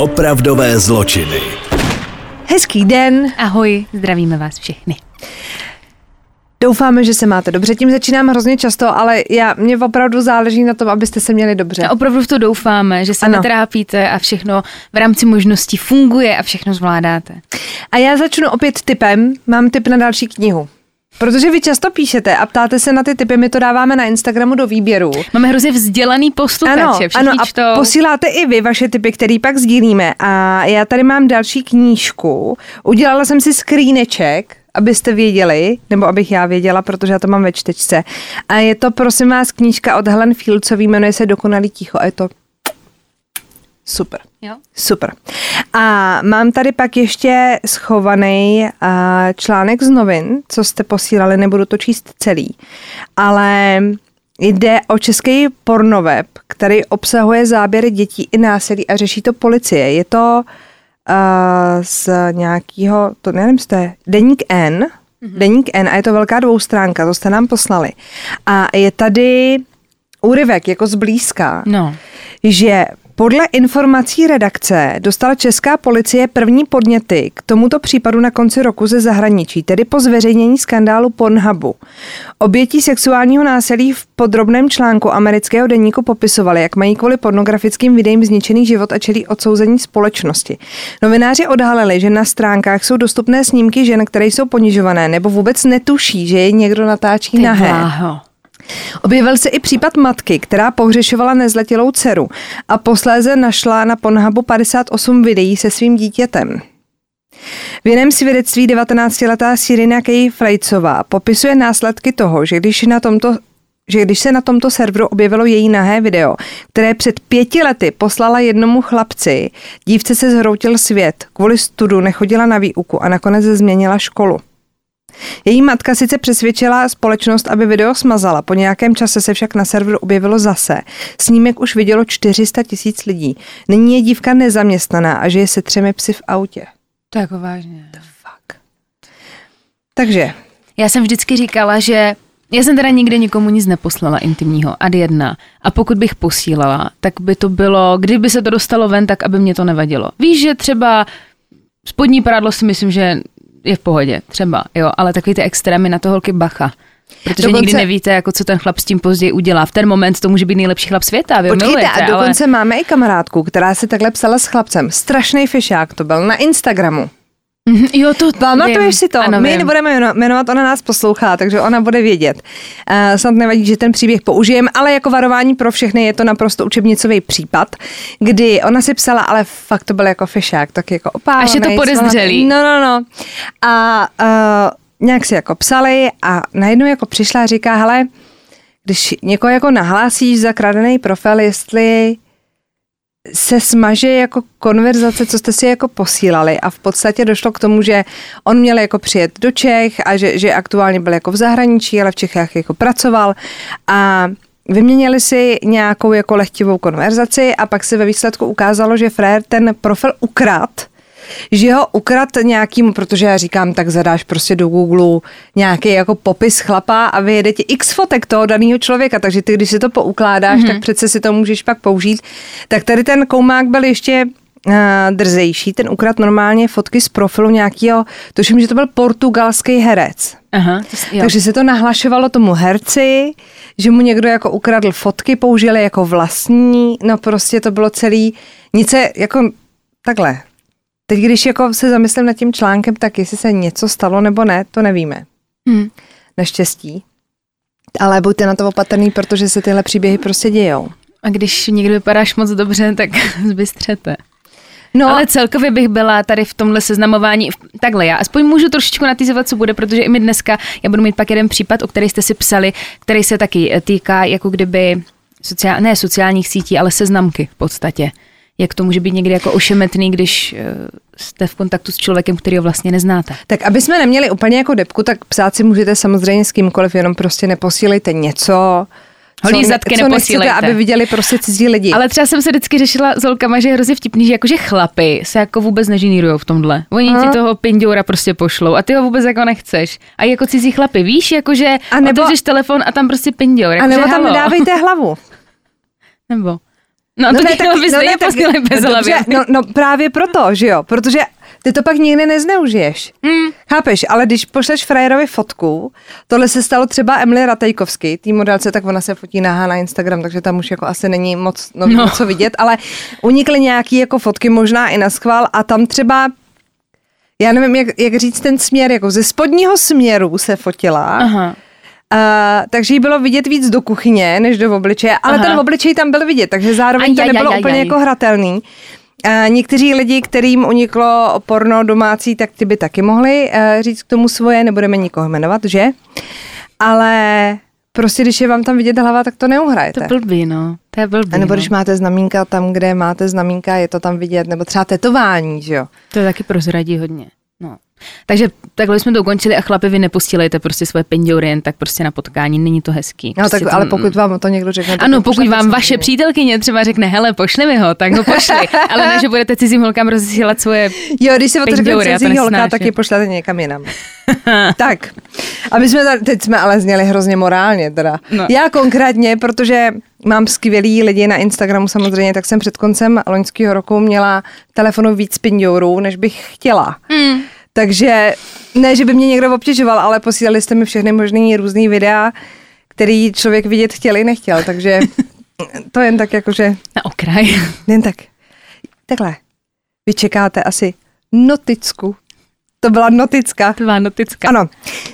Opravdové zločiny. Hezký den. Ahoj, zdravíme vás všechny. Doufáme, že se máte dobře. Tím začínám hrozně často, ale já, mě opravdu záleží na tom, abyste se měli dobře. A opravdu v to doufáme, že se Ano. netrápíte a všechno v rámci možností funguje a všechno zvládáte. A já začnu opět typem. Mám tip na další knihu. Protože vy často píšete a ptáte se na ty typy, my to dáváme na Instagramu do výběru. Máme hrozně vzdělaný posluchače, Ano, všichni ano, a čtou. posíláte i vy vaše typy, který pak sdílíme. A já tady mám další knížku. Udělala jsem si screeneček, abyste věděli, nebo abych já věděla, protože já to mám ve čtečce. A je to, prosím vás, knížka od Helen Fieldcový, jmenuje se Dokonalý ticho a je to super. Jo? Super. A mám tady pak ještě schovaný uh, článek z novin, co jste posílali, nebudu to číst celý, ale jde o český pornoveb, který obsahuje záběry dětí i násilí a řeší to policie. Je to uh, z nějakého, to nevím, jste Deník N, mm-hmm. Deník N a je to velká dvoustránka, to jste nám poslali. A je tady úryvek, jako zblízka No. že podle informací redakce dostala česká policie první podněty k tomuto případu na konci roku ze zahraničí, tedy po zveřejnění skandálu Pornhubu. Obětí sexuálního násilí v podrobném článku amerického deníku popisovali, jak mají kvůli pornografickým videím zničený život a čelí odsouzení společnosti. Novináři odhalili, že na stránkách jsou dostupné snímky žen, které jsou ponižované nebo vůbec netuší, že je někdo natáčí Ty nahé. bláho. Objevil se i případ matky, která pohřešovala nezletilou dceru a posléze našla na Pornhubu 58 videí se svým dítětem. V jiném svědectví 19-letá Sirina Kej Frejcová popisuje následky toho, že když na tomto že když se na tomto serveru objevilo její nahé video, které před pěti lety poslala jednomu chlapci, dívce se zhroutil svět, kvůli studu nechodila na výuku a nakonec změnila školu. Její matka sice přesvědčila společnost, aby video smazala, po nějakém čase se však na serveru objevilo zase. Snímek už vidělo 400 tisíc lidí. Nyní je dívka nezaměstnaná a žije se třemi psy v autě. To jako vážně. Fuck. Takže, Já jsem vždycky říkala, že já jsem teda nikdy nikomu nic neposlala intimního, ad jedna. A pokud bych posílala, tak by to bylo, kdyby se to dostalo ven, tak aby mě to nevadilo. Víš, že třeba spodní prádlo si myslím, že je v pohodě, třeba, jo, ale takový ty extrémy na to holky bacha. Protože Dokonce- nikdy nevíte, jako co ten chlap s tím později udělá. V ten moment to může být nejlepší chlap světa, vy počkejte, milujete, a ale... dokonce máme i kamarádku, která si takhle psala s chlapcem. Strašný fišák to byl na Instagramu. Mhm, Jo, to Pamatuješ vím. si to? Ano, My vím. nebudeme jmeno- jmenovat, ona nás poslouchá, takže ona bude vědět. Uh, snad nevadí, že ten příběh použijeme, ale jako varování pro všechny je to naprosto učebnicový případ, kdy ona si psala, ale fakt to byl jako fišák, tak jako opálený. Až je to podezřelý. No, no, no. A uh, nějak si jako psali a najednou jako přišla a říká, hele, když někoho jako nahlásíš za kradený profil, jestli se smaže jako konverzace, co jste si jako posílali. A v podstatě došlo k tomu, že on měl jako přijet do Čech a že, že aktuálně byl jako v zahraničí, ale v Čechách jako pracoval. A vyměnili si nějakou jako lehtivou konverzaci a pak se ve výsledku ukázalo, že Frér ten profil ukrad, že ho ukrad nějakým, protože já říkám, tak zadáš prostě do Google nějaký jako popis chlapa a vyjede ti x fotek toho daného člověka, takže ty, když si to poukládáš, mm-hmm. tak přece si to můžeš pak použít. Tak tady ten koumák byl ještě uh, drzejší, ten ukrad normálně fotky z profilu nějakého, tuším, že to byl portugalský herec. Aha, to, jo. Takže se to nahlašovalo tomu herci, že mu někdo jako ukradl fotky, použili jako vlastní, no prostě to bylo celý, nic se jako takhle. Teď, když jako se zamyslím nad tím článkem, tak jestli se něco stalo nebo ne, to nevíme. Hm. Naštěstí. Ale buďte na to opatrný, protože se tyhle příběhy prostě dějou. A když někdo vypadáš moc dobře, tak zbystřete. No, Ale celkově bych byla tady v tomhle seznamování, takhle já aspoň můžu trošičku natýzovat, co bude, protože i my dneska, já budu mít pak jeden případ, o který jste si psali, který se taky eh, týká jako kdyby, sociál, ne sociálních sítí, ale seznamky v podstatě. Jak to může být někdy jako ošemetný, když eh, jste v kontaktu s člověkem, který ho vlastně neznáte. Tak aby jsme neměli úplně jako depku, tak psát si můžete samozřejmě s kýmkoliv, jenom prostě neposílejte něco, Holí zadky co neposílejte. nechcete, aby viděli prostě cizí lidi. Ale třeba jsem se vždycky řešila s holkama, že je hrozně vtipný, že jakože chlapy se jako vůbec neženírujou v tomhle. Oni Aha. ti toho pindoura prostě pošlou a ty ho vůbec jako nechceš. A jako cizí chlapy, víš, jakože A a nebo- otevřeš telefon a tam prostě pindour. a Jakože, nebo tam halo. nedávejte hlavu. Nebo. No, to ne, tak- bys no, ne, tak- nepustili bez no, dobře, no, no právě proto, že jo, protože ty to pak nikdy nezneužiješ. Mm. Chápeš, ale když pošleš frajerovi fotku, tohle se stalo třeba Emily Ratejkovsky, tý modelce, tak ona se fotí nahá na Instagram, takže tam už jako asi není moc, no, No. no. co vidět, ale unikly nějaký jako fotky, možná i na schvál a tam třeba já nevím, jak, jak říct ten směr, jako ze spodního směru se fotila, Aha. Uh, takže jí bylo vidět víc do kuchyně, než do obličeje, ale Aha. ten obličej tam byl vidět, takže zároveň to Aj, aj, nebylo aj, aj, úplně aj. jako hratelný. Uh, někteří lidi, kterým uniklo porno domácí, tak ty by taky mohli uh, říct k tomu svoje, nebudeme nikoho jmenovat, že? Ale prostě, když je vám tam vidět hlava, tak to To neuhrajete. je blbý, no. To je blbý, A nebo no. když máte znamínka tam, kde máte znamínka, je to tam vidět, nebo třeba tetování, že jo? To je taky prozradí hodně. Takže takhle jsme to ukončili a chlapi, vy nepustilejte prostě svoje pinďoury jen tak prostě na potkání, není to hezký. No, prostě tak, to- ale pokud vám to někdo řekne... Ano, pokud vám vaše samozřejmě. přítelkyně třeba řekne, hele, pošli mi ho, tak ho pošli. Ale ne, že budete cizím holkám rozesílat svoje... Jo, když se o to řekne cizí holka, tak ji pošlete někam jinam. tak, a my jsme tady, teď jsme ale zněli hrozně morálně teda. No. Já konkrétně, protože mám skvělý lidi na Instagramu samozřejmě, tak jsem před koncem loňského roku měla telefonu víc pinďourů, než bych chtěla. Mm. Takže ne, že by mě někdo obtěžoval, ale posílali jste mi všechny možný různý videa, který člověk vidět chtěl i nechtěl, takže to jen tak jakože, Na okraj. jen tak. Takhle, vy čekáte asi noticku. To byla noticka. Tvá noticka. Ano,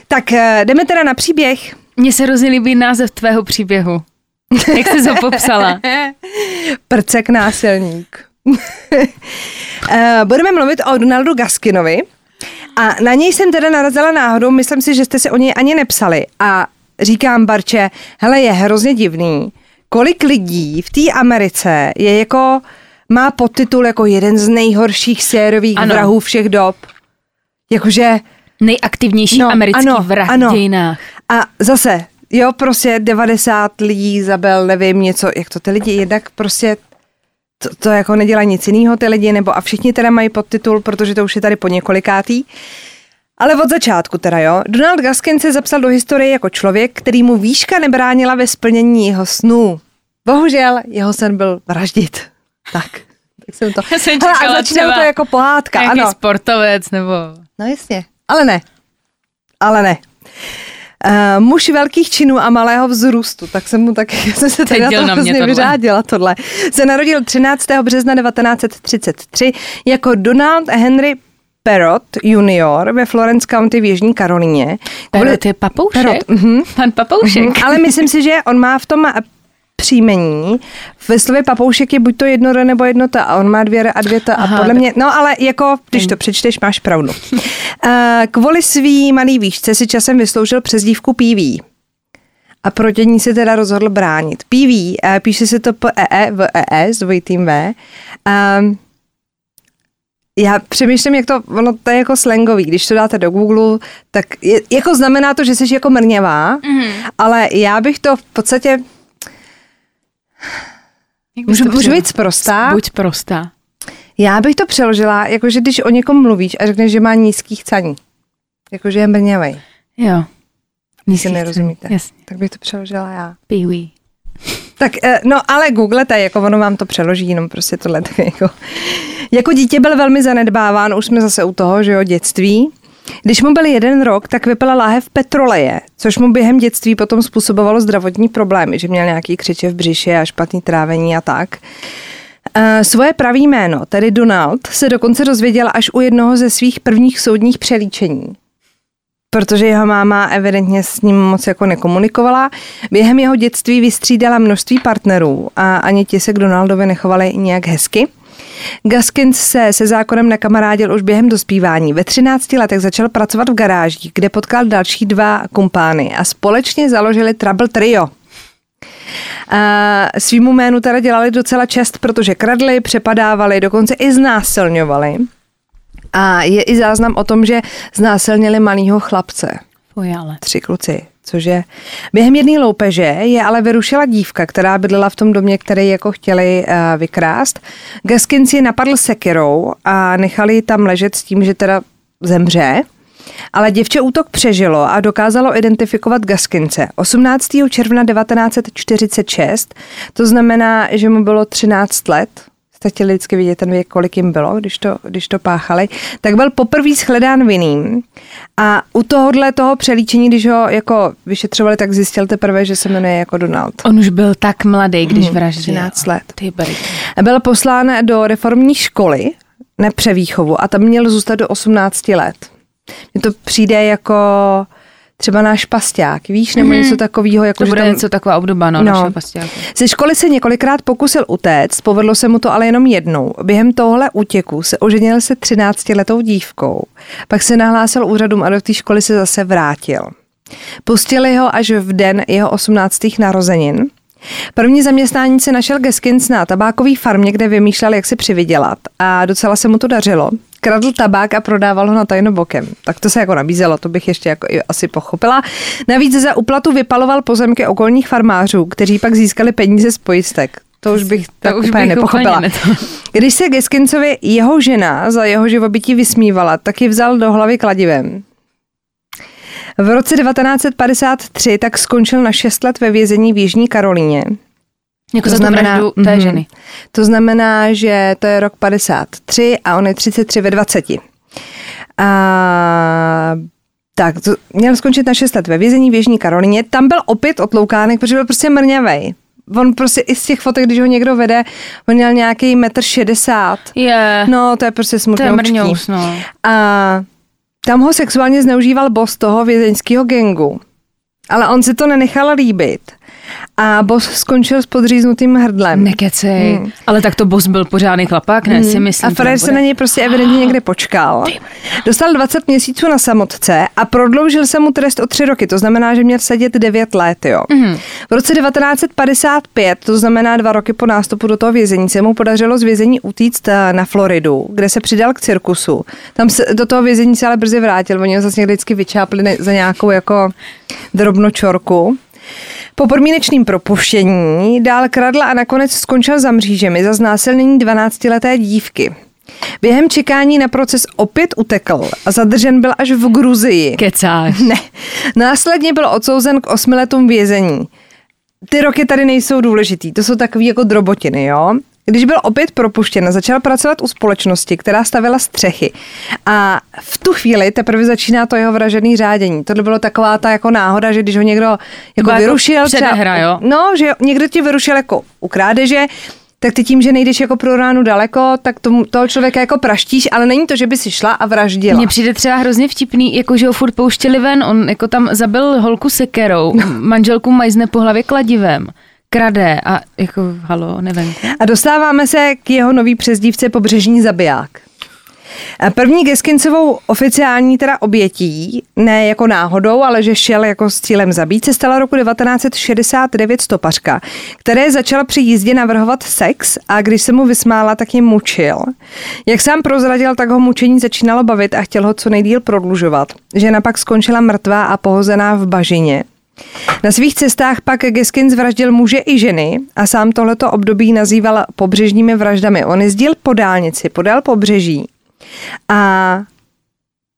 tak eh, jdeme teda na příběh. Mně se hrozně líbí název tvého příběhu. Jak jsi ho popsala? Prcek násilník. Eh, Budeme mluvit o Donaldu Gaskinovi a na něj jsem teda narazila náhodou, myslím si, že jste si o něj ani nepsali a říkám Barče, hele je hrozně divný, kolik lidí v té Americe je jako, má podtitul jako jeden z nejhorších sérových Ano. vrahů všech dob. Jakože Nejaktivnější No, americký ano, vrah ano. v dějinách. A zase, jo, prostě 90 lidí zabil, nevím, něco, jak to ty lidi jednak prostě to, to jako nedělají nic jiného ty lidi, nebo a všichni teda mají podtitul, protože to už je tady po několikátý. Ale od začátku teda, jo. Donald Gaskin se zapsal do historie jako člověk, který mu výška nebránila ve splnění jeho snů. Bohužel jeho sen byl vraždit. Tak, tak jsem to... Já jsem čekala a začínalo to jako pohádka, ano. sportovec nebo... No jasně, ale ne. Ale ne. Uh, muž velkých činů a malého vzrůstu, tak jsem mu taky, já jsem se tady na Cítil to hrozně tohle. vyřádila tohle. Se narodil 13. března 1933 jako Donald Henry Perrot junior ve Florence County v Jižní Karolíně. Perot je papoušek? Perot, mhm. Pan papoušek. Mhm, Ale myslím si, že on má v tom příjmení. Ve slově papoušek je buď to jedno R nebo jedno T a on má dvě R a dvě T a Aha, podle mě, no ale jako, když to přečteš, máš pravdu. Eh, Kvůli svý malý výšce si časem vysloužil přezdívku PV. A proti ní se teda rozhodl bránit. PV, eh, píše se to p e e v e e s dvojitým V. Um, já přemýšlím, jak to, ono to je jako slangový, když to dáte do Google, tak je, jako znamená to, že jsi jako mrněvá, mm. ale já bych to v podstatě, můžu, můžu být prostá, Buď prostá. já bych to přeložila, jakože když o někom mluvíš a řekneš, že má nízký chcaní, jakože je mrněvej, Jo. si nerozumíte, Jasně. tak bych to přeložila já. Pee-wee. Tak, eh, no ale googlete, jako ono vám to přeloží, jenom prostě tohle tak jako. Jako dítě byl velmi zanedbáván, už jsme zase u toho, že jo, dětství. Když mu byl jeden rok, tak vypila láhev petroleje, což mu během dětství potom způsobovalo zdravotní problémy, že měl nějaký křeče v břiše a špatný trávení a tak. Eh, Svoje pravý jméno, tedy Donald, se dokonce dozvěděl až u jednoho ze svých prvních soudních přelíčení protože jeho máma evidentně s ním moc jako nekomunikovala. Během jeho dětství vystřídala množství partnerů a ani ti se k Donaldovi nechovali nějak hezky. Gaskins se se zákonem nakamarádil už během dospívání. Ve 13 letech začal pracovat v garáži, kde potkal další dva kumpány a společně založili Trouble Trio. A svýmu jménu teda dělali docela čest, protože kradli, přepadávali, dokonce i znásilňovali. A je i záznam o tom, že znásilnili malého chlapce Fuj, ale. tři kluci, což je během jedné loupeže je ale vyrušila dívka, která bydlela v tom domě, který jako chtěli uh, vykrást. Gaskins ji napadl sekirou a nechali ji tam ležet s tím, že teda zemře. Ale děvče útok přežilo a dokázalo identifikovat Gaskince. 18. června 1946, to znamená, že mu bylo 13 let, chtěli vždycky vidět ten věk, kolik jim bylo, když to, když to páchali, tak byl poprvé shledán vinným a u tohohle toho přelíčení, když ho jako vyšetřovali, tak zjistil teprve, že se jmenuje jako Donald. On už byl tak mladý, když Mhm, vraždil. 13 let. Ty. Byl poslán do reformní školy, nepřevýchovu, a tam měl zůstat do 18 let. Mně to přijde jako třeba náš pasták, víš, nebo něco takového. Jako To bude tam... něco taková obdoba, no, No. Ze školy se několikrát pokusil utéct, povedlo se mu to ale jenom jednou. Během tohle útěku se oženil se 13-letou dívkou. Pak se nahlásil úřadům a do té školy se zase vrátil. Pustili ho až v den jeho 18. narozenin. První zaměstnání se našel Geskins na tabákové farmě, kde vymýšlel, jak si přivydělat a docela se mu to dařilo. Kradl tabák a prodával ho na tajno bokem. Tak to se jako nabízelo, to bych ještě jako asi pochopila. Navíc za úplatu vypaloval pozemky okolních farmářů, kteří pak získali peníze z pojistek. To už bych tak už úplně bych nepochopila. úplně Když se Geskincovi jeho žena za jeho živobytí vysmívala, tak ji vzal do hlavy kladivem. V roce 1953 tak skončil na 6 let ve vězení v Jižní Karolíně. Jako To za znamená- vraždu té mhm. ženy. To znamená, že to je rok 53 a on je 33 ve 20. A tak, to měl skončit na 6 let ve vězení v Jižní Karolíně. Tam byl opět otloukánek, protože byl prostě mrňavej. On prostě i z těch fotek, když ho někdo vede, on měl nějaký metr 60. Je, No, to je prostě to je smutný. mrňous, no. A tam ho sexuálně zneužíval boss toho vězeňského gengu. Ale on si to nenechal líbit. A boss skončil s podříznutým hrdlem. Nekecej. Hmm. Ale tak to boss byl pořádný chlapák, ne, si myslím. a Fred se na něj prostě evidentně někde počkal. Dostal 20 měsíců na samotce a prodloužil se mu trest o 3 roky, to znamená, že měl sedět 9 let. Jo. Mhm. V roce 1955, to znamená dva roky po nástupu do toho vězení, se mu podařilo z vězení utíct eh, na Floridu, kde se přidal k cirkusu. Tam se, do toho vězení se ale brzy vrátil, oni ho zase někdy vždycky vyčápli za nějakou jako drobnočorku. Po podmínečným propuštění dál kradl a nakonec skončil za mřížemi za znásilnění 12-leté dívky. Během čekání na proces opět utekl a zadržen byl až v Gruzii. Kecáš. Ne. Následně byl odsouzen k osmi letům vězení. Ty roky tady nejsou důležitý, to jsou takový jako drobotiny, jo? Když byl opět propuštěn, začal pracovat u společnosti, která stavila střechy. A v tu chvíli teprve začíná to jeho vražený řádění. Tohle bylo taková ta jako náhoda, že když ho někdo jako Byla jako vyrušil... předehra, jo? No, že někdo ti vyrušil jako u krádeže, tak ty tím, že nejdeš jako pro ránu daleko, tak tomu, toho člověka jako praštíš, ale není to, že by si šla a vraždila. Mně přijde třeba hrozně vtipný, jako že ho furt pouštěli ven, on jako tam zabil holku sekerou, manželku majzne po hlavě kladivem, krade a jako halo, nevím. A dostáváme se k jeho nový přezdívce Pobřežní zabiják. První Geskincovou oficiální teda obětí, ne jako náhodou, ale že šel jako s cílem zabít, se stala roku 1969 stopařka, které začala při jízdě navrhovat sex a když se mu vysmála, tak ji mučil. Jak sám prozradil, tak ho mučení začínalo bavit a chtěl ho co nejdíl prodlužovat. Žena pak skončila mrtvá a pohozená v bažině. Na svých cestách pak Geskins vraždil muže i ženy a sám tohleto období nazýval pobřežními vraždami. On jezdil po dálnici, podél pobřeží a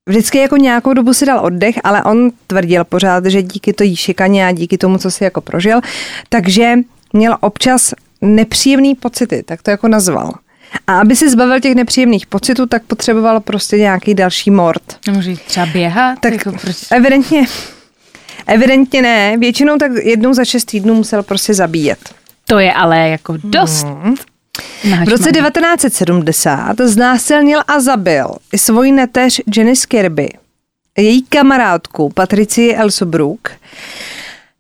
vždycky jako nějakou dobu si dal oddech, ale on tvrdil pořád, že díky to šikaně a díky tomu, co si jako prožil, takže měl občas nepříjemný pocity, tak to jako nazval. A aby se zbavil těch nepříjemných pocitů, tak potřeboval prostě nějaký další mort. Nemůže třeba běhat? Tak jako proč? evidentně, evidentně ne. Většinou tak jednou za šest týdnů musel prostě zabíjet. To je ale jako dost. Náš V roce man. 1970 znásilnil a zabil i svoji neteř Janice Kirby, její kamarádku Patricie Elsobrook.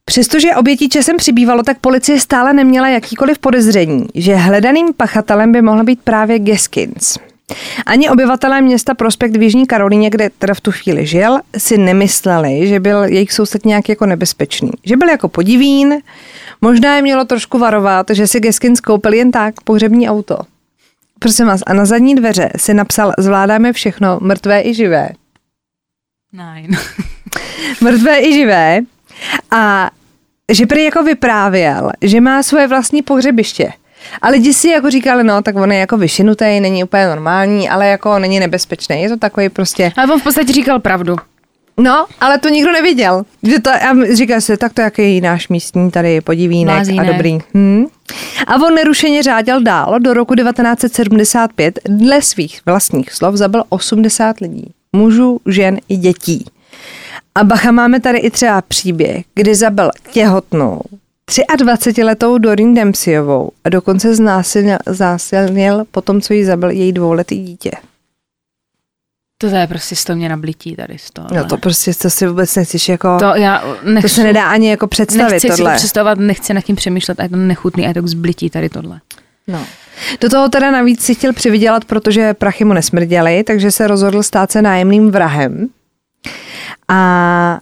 Přestože obětí časem přibývalo, tak policie stále neměla jakýkoliv podezření, že hledaným pachatelem by mohl být právě Gaskins. Ani obyvatelé města Prospekt v Jižní Karolíně, kde teda v tu chvíli žil, si nemysleli, že byl jejich soused nějak jako nebezpečný. Že byl jako podivín, možná je mělo trošku varovat, že si Gaskins koupil jen tak pohřební auto. Prosím vás, a na zadní dveře si napsal zvládáme všechno, mrtvé i živé. Nine. Mrtvé i živé. A že prý jako vyprávěl, že má svoje vlastní pohřebiště. A lidi si jako říkali, no, tak on je jako vyšinutý, není úplně normální, ale jako není nebezpečný. Je to takový prostě... Ale on v podstatě říkal pravdu. No, ale to nikdo neviděl. Že to, a říká se, tak to jaký náš místní tady podivínek Blázínek. a dobrý. Hm. A on nerušeně řáděl dál. Do roku 1975 dle svých vlastních slov zabil 80 lidí. Mužů, žen i dětí. A bacha, máme tady i třeba příběh, kdy zabil těhotnou, 23-letou Doreen Dempseyovou a dokonce znásilnil, znásilnil po tom, co jí zabil její dvouletý dítě. To je prostě z toho mě nablití tady z toho. No to prostě, to si vůbec nechceš jako... to já nechci, To se nedá ani jako představit nechci si to tohle. představovat, nechci nad tím přemýšlet a je to nechutný a je to k zblití tady tohle. No. Do toho teda navíc si chtěl přivydělat, protože prachy mu nesmrděly, takže se rozhodl stát se nájemným vrahem. A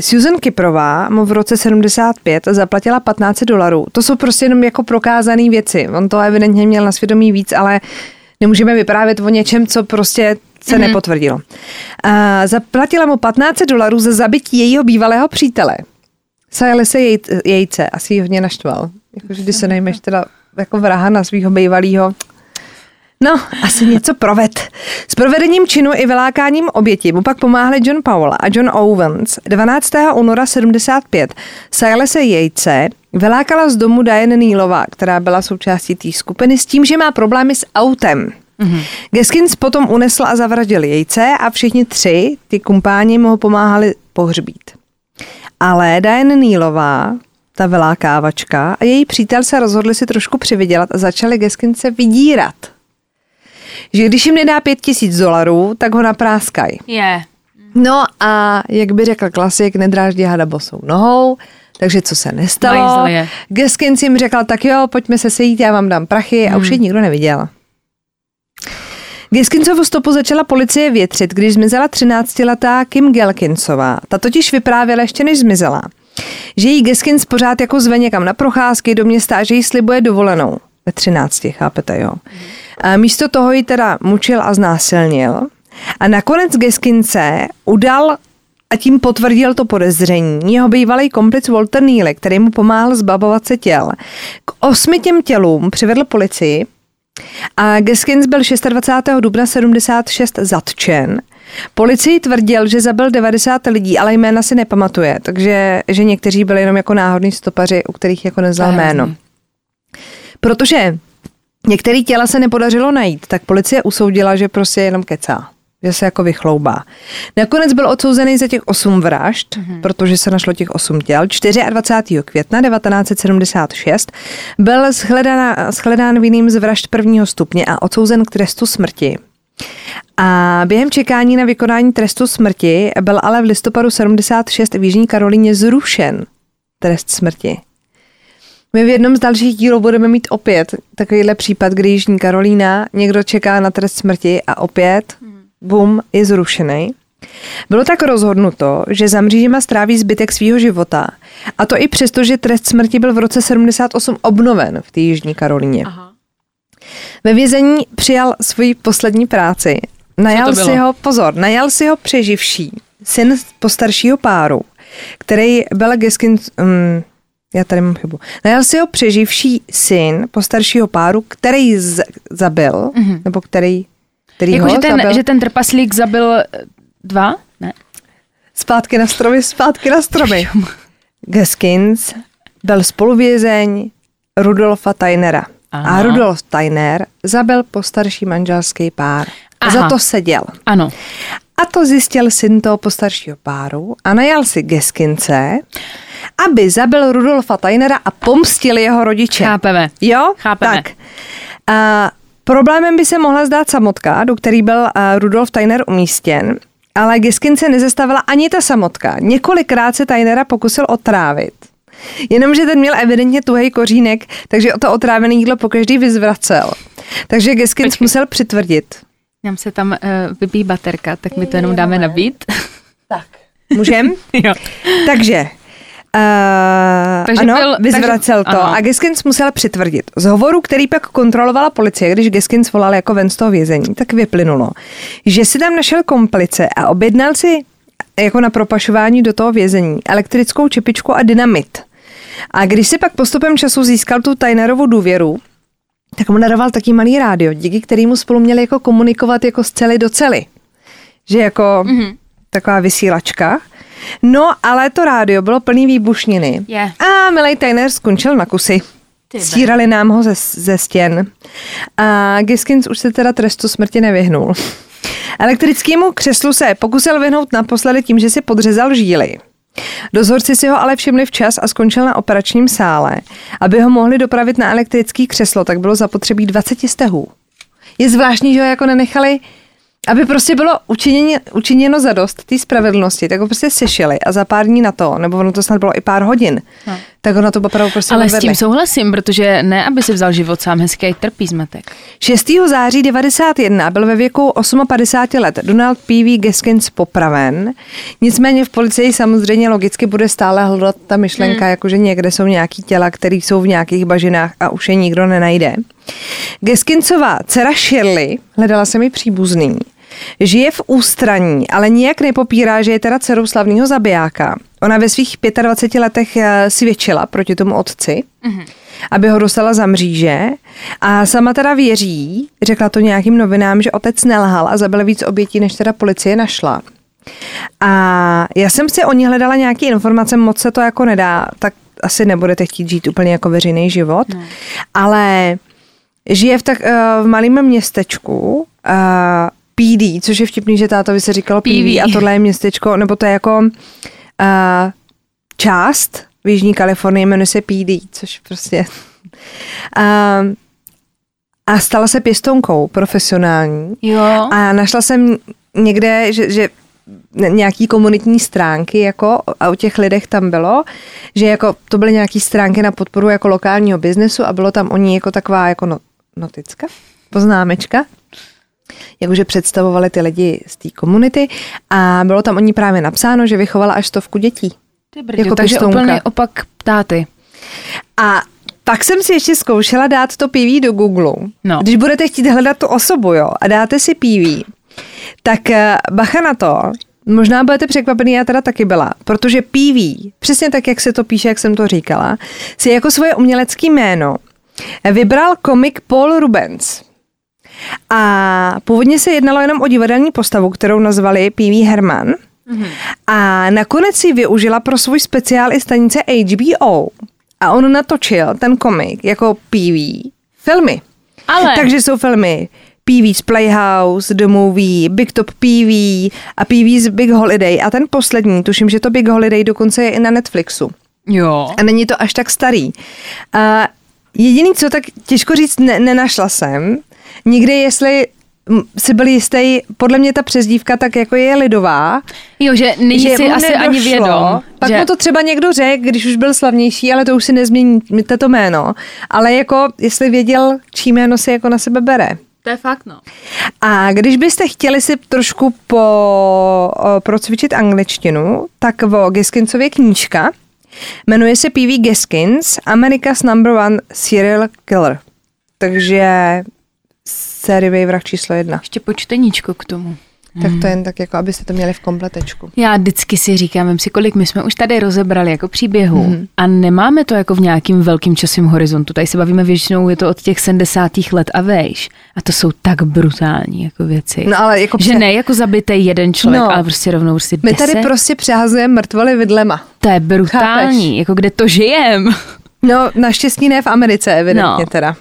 Susan Kiprová mu v roce 75 zaplatila 15 dolarů. To jsou prostě jenom jako prokázané věci. On to evidentně měl na svědomí víc, ale nemůžeme vyprávět o něčem, co prostě se mm-hmm. nepotvrdilo. A zaplatila mu 15 dolarů za zabití jejího bývalého přítele. Sajali se jej, jejce, asi ji hodně naštval. Jakože když se najmeš teda jako vraha na svého bývalého. No, asi něco proved. S provedením činu i vylákáním oběti mu pak pomáhali John Powell a John Owens. 12. února 75 Sajale se jejce vylákala z domu Diane Nealová, která byla součástí té skupiny, s tím, že má problémy s autem. Mm-hmm. Geskins potom unesl a zavraždil jejce a všichni tři, ty kumpáni, mu ho pomáhali pohřbít. Ale Diane Nealová, ta vylákávačka a její přítel se rozhodli si trošku přivydělat a začali Geskince vydírat. Že když jim nedá pět tisíc dolarů, tak ho napráskají. Je. No a jak by řekl klasik, nedráždí hada bosou nohou, takže co se nestalo. Geskins jim řekl, tak jo, pojďme se sejít, já vám dám prachy a už je nikdo neviděl. Geskincovu stopu začala policie větřit, když zmizela 13-letá Kim Gelkinsová. Ta totiž vyprávěla ještě než zmizela, že jí Geskins pořád jako zve někam na procházky do města a že jí slibuje dovolenou. Ve 13, chápete, jo. A místo toho ji teda mučil a znásilnil. A nakonec Geskince udal a tím potvrdil to podezření jeho bývalý komplic Walter Neely, který mu pomáhal zbavovat se těl. K osmi těm tělům přivedl policii a Geskins byl 26. dubna 76 zatčen. Policii tvrdil, že zabil 90 lidí, ale jména si nepamatuje, takže že někteří byli jenom jako náhodní stopaři, u kterých jako neznal jméno. Protože některé těla se nepodařilo najít, tak policie usoudila, že prostě jenom kecá. Že se jako vychloubá. Nakonec byl odsouzený za těch osm vražd, mm-hmm. protože se našlo těch osm těl. 24. května 1976 byl shledán, shledán vinným z vražd prvního stupně a odsouzen k trestu smrti. A během čekání na vykonání trestu smrti byl ale v listopadu 76 v Jižní Karolíně zrušen trest smrti. My v jednom z dalších dílů budeme mít opět takovýhle případ, kdy Jižní Karolína, někdo čeká na trest smrti a opět, bum, je zrušený. Bylo tak rozhodnuto, že za mřížema stráví zbytek svého života. A to i přesto, že trest smrti byl v roce 78 obnoven v té Jižní Karolíně. Aha. Ve vězení přijal svoji poslední práci. Najal si ho, pozor, najal si ho přeživší, syn postaršího páru, který byl Geskin, um, já tady mám chybu, najal si ho přeživší syn postaršího páru, který z, zabil, mm-hmm. nebo který, který Jako, ho že ten, zabil. že ten trpaslík zabil eh, dva? Ne. Zpátky na stromy, zpátky na stromy. Geskins byl spoluvězeň Rudolfa Tainera. Aha. A Rudolf Tainer zabil postarší manželský pár. A Aha. za to seděl. Ano. A to zjistil syn toho postaršího páru a najal si Geskince, aby zabil Rudolfa Tainera a pomstil jeho rodiče. Chápeme. Jo? Chápeme. Tak. A problémem by se mohla zdát samotka, do který byl Rudolf Tainer umístěn, ale Geskince nezastavila ani ta samotka. Několikrát se Tainera pokusil otrávit. Jenomže ten měl evidentně tuhej kořínek, takže o to otrávené jídlo pokaždý vyzvracel. Takže Geskins Počkej. musel přitvrdit. Nám se tam uh, vybíjí baterka, tak my to jenom dáme na beat. Tak. Můžem? jo. Takže, Uh, Takže ano, byl- vyzvracel takže- to ano. a Geskins musel přitvrdit. Z hovoru, který pak kontrolovala policie, když Geskins volal jako ven z toho vězení, tak vyplynulo, že si tam našel komplice a objednal si jako na propašování do toho vězení elektrickou čepičku a dynamit. A když si pak postupem času získal tu Tajnerovu důvěru, tak mu daroval taký malý rádio, díky kterému spolu měli jako komunikovat jako z cely do cely. Že jako, mm-hmm. taková vysílačka. No, ale to rádio bylo plný výbušniny. Je. A Milej Tyner skončil na kusy. Stírali nám ho ze, ze stěn. A Giskins už se teda trestu smrti nevyhnul. Elektrickému křeslu se pokusil vyhnout naposledy tím, že si podřezal žíly. Dozorci si ho ale všimli včas a skončil na operačním sále. Aby ho mohli dopravit na elektrický křeslo, tak bylo zapotřebí 20 stehů. Je zvláštní, že ho jako nenechali, aby prostě bylo učiněno, učiněno za dost té spravedlnosti, tak ho prostě sešili a za pár dní na to, nebo ono to snad bylo i pár hodin, no. tak ho na to opravdu prostě Ale s odvedli. tím souhlasím, protože ne, aby si vzal život sám hezký, trpí zmetek. 6. září 91 byl ve věku 58 let Donald P.V. Gaskins popraven. Nicméně v policii samozřejmě logicky bude stále hledat ta myšlenka, hmm. jako že někde jsou nějaký těla, které jsou v nějakých bažinách a už je nikdo nenajde. Gaskinsová dcera Shirley, hledala se mi příbuzný, žije v ústraní, ale nijak nepopírá, že je teda dcerou slavného zabijáka. Ona ve svých 25 letech eh, svědčila proti tomu otci, mm-hmm. aby ho dostala za mříže a sama teda věří, řekla to nějakým novinám, že otec nelhal a zabil víc obětí, než teda policie našla. A já jsem si o ní hledala nějaké informace, moc se to jako nedá, tak asi nebudete chtít žít úplně jako veřejný život, no. ale žije v tak uh, v malém městečku, uh, PD, což je vtipný, že tátovi se říkalo PV, a tohle je městečko, nebo to je jako uh, část v Jižní Kalifornii, jmenuje se PD, což prostě... Uh, a stala se pěstonkou profesionální. Jo. A našla jsem někde, že, že nějaký komunitní stránky, jako a u těch lidech tam bylo, že jako to byly nějaký stránky na podporu jako lokálního biznesu a bylo tam o ní jako taková jako no, noticka, poznámečka, jakože představovali ty lidi z té komunity a bylo tam o ní právě napsáno, že vychovala až stovku dětí. Ty brďo, Jako takže pěstounka. úplně opak táty. A pak jsem si ještě zkoušela dát to PV do Google. No. Když budete chtít hledat tu osobu, jo, a dáte si PV, tak eh, bacha na to, možná budete překvapený, já teda taky byla, protože PV, přesně tak, jak se to píše, jak jsem to říkala, si jako svoje umělecké jméno vybral komik Paul Rubens. A původně se jednalo jenom o divadelní postavu, kterou nazvali P.V. Herman. Mm-hmm. A nakonec si využila pro svůj speciál i stanice HBO. A on natočil ten komik jako P.V. filmy. Ale Takže jsou filmy PV's Playhouse, The Movie, Big Top PV a PV's Big Holiday. A ten poslední, tuším, že to Big Holiday dokonce je i na Netflixu. jo. A není to až tak starý. A jediný, co tak těžko říct, ne, nenašla jsem, nikdy, jestli si byl jistý, podle mě ta přezdívka tak jako je lidová, Jo, že není že si asi ani vědom. Pak že... mu to třeba někdo řekl, když už byl slavnější, ale to už si nezmění to jméno. Ale jako, jestli věděl, čí jméno si jako na sebe bere. To je fakt, no. A když byste chtěli si trošku po, o, procvičit angličtinu, tak o Giskinsově knížka jmenuje se P.V. Giskins, America's number one serial killer. Takže sériový vrah číslo jedna. Ještě počteníčko k tomu. Tak to jen tak, jako abyste to měli v kompletečku. Já vždycky si říkám, vem si, kolik my jsme už tady rozebrali jako příběhů Mhm. mm. a nemáme to jako v nějakým velkým časovém horizontu. Tady se bavíme většinou, je to od těch 70. let a vejš. A to jsou tak brutální jako věci. No ale jako že pře- ne jako zabitej jeden člověk, No. ale prostě rovnou prostě My deset. tady prostě přehazujeme mrtvoly vidlema. To je brutální, Chápeš? jako kde to žijem. No, naštěstí ne v Americe, evidentně No. teda.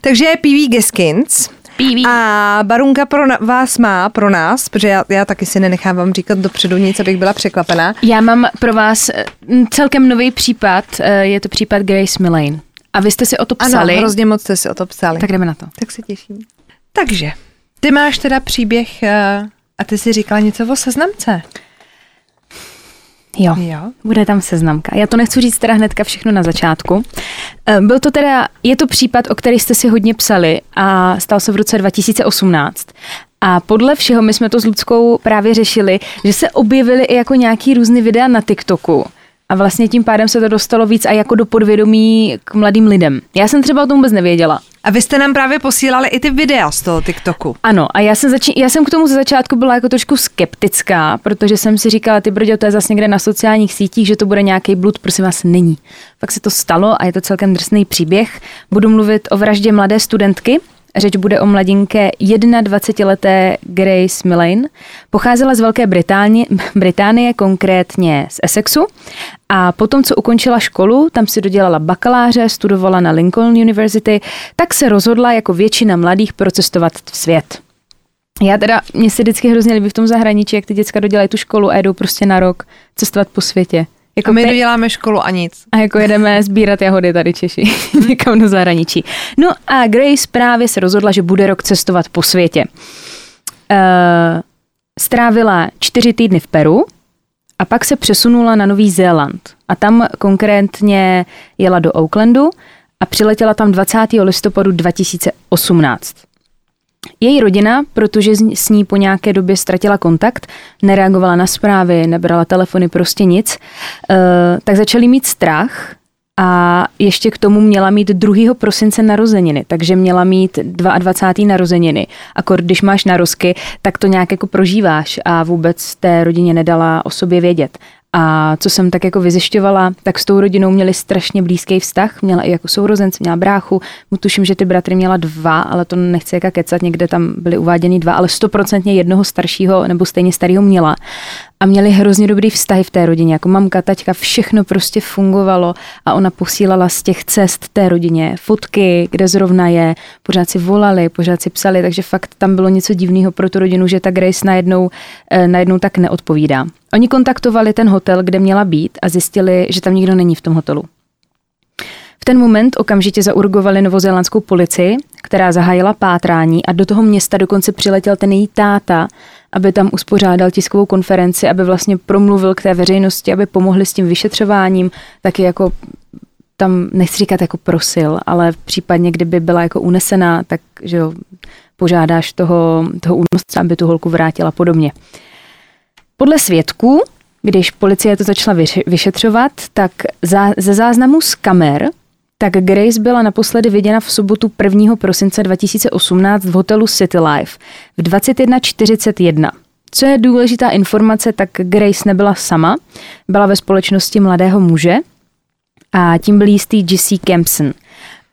Takže je P.V. Giskins. PV. A Barunka pro na- vás má, pro nás, protože já, já taky si nenechám vám říkat dopředu nic, abych byla překvapená. Já mám pro vás eh, celkem nový případ, eh, je to případ Grace Millane. A vy jste si o to psali, Ano, hrozně moc jste si o to psali. tak jdeme na to. tak se těším. Takže, ty máš teda příběh eh, a ty si říkala něco o seznamce. Jo. Jo. Bude tam seznamka. Já to nechci říct teda hnedka všechno na začátku. Eh, Byl to teda, je to případ, o který jste si hodně psali a stal se v roce 2018. A podle všeho my jsme to s Ludskou právě řešili, že se objevily i jako nějaký různý videa na TikToku. A vlastně tím pádem se to dostalo víc a jako do podvědomí k mladým lidem. Já jsem třeba o tom vůbec nevěděla. A vy jste nám právě posílali i ty videa z toho TikToku. Ano, a já jsem, zači- já jsem k tomu ze začátku byla jako trošku skeptická, protože jsem si říkala, ty brďo, to je zase někde na sociálních sítích, že to bude nějaký blud, prosím vás, není. Pak se to stalo a je to celkem drsný příběh. Budu mluvit o vraždě mladé studentky Řeč bude o mladinké 21-leté Grace Millane. Pocházela z Velké Británie, Británie, konkrétně z Essexu. A potom, co ukončila školu, tam si dodělala bakaláře, studovala na Lincoln University, tak se rozhodla jako většina mladých procestovat v svět. Já teda, mě se vždycky hrozně líbí v tom zahraničí, jak ty děcka dodělají tu školu a jdou prostě na rok cestovat po světě. Jako a my doděláme školu a nic. A jako jedeme sbírat jahody tady Češi, někam do zahraničí. No a Grace právě se rozhodla, že bude rok cestovat po světě. Uh, strávila čtyři týdny v Peru a pak se přesunula na Nový Zéland. A tam konkrétně jela do Oaklandu a přiletěla tam 20. listopadu 2018. Její rodina, protože s ní po nějaké době ztratila kontakt, nereagovala na zprávy, nebrala telefony, prostě nic, eh, tak začali mít strach a ještě k tomu měla mít 2. prosince narozeniny, takže měla mít 22. narozeniny. A když máš narozky, tak to nějak jako prožíváš a vůbec té rodině nedala o sobě vědět. A co jsem tak jako vyzjišťovala, tak s tou rodinou měli strašně blízký vztah. Měla i jako sourozenc, měla bráchu. Tuším, že ty bratry měla dva, ale to nechci jaka kecat, někde tam byly uváděny dva, ale stoprocentně jednoho staršího nebo stejně starého měla a měli hrozně dobrý vztahy v té rodině, jako mamka, taťka, všechno prostě fungovalo a ona posílala z těch cest té rodině fotky, kde zrovna je, pořád si volali, pořád si psali, takže fakt tam bylo něco divného pro tu rodinu, že ta Grace najednou, eh, najednou tak neodpovídá. Oni kontaktovali ten hotel, kde měla být a zjistili, že tam nikdo není v tom hotelu. V ten moment okamžitě zaurgovali novozélandskou policii, která zahájila pátrání a do toho města dokonce přiletěl ten její táta, aby tam uspořádal tiskovou konferenci, aby vlastně promluvil k té veřejnosti, aby pomohli s tím vyšetřováním, taky jako tam nechci říkat jako prosil, ale případně, kdyby byla jako unesená, tak že jo, požádáš toho, toho únosce, aby tu holku vrátila podobně. Podle svědků, když policie to začala vyšetřovat, tak za, ze záznamu z kamer tak Grace byla naposledy viděna v sobotu 1. prosince 2018 v hotelu City Life v 21.41. Co je důležitá informace, tak Grace nebyla sama, byla ve společnosti mladého muže a tím byl jistý Jesse Kempson.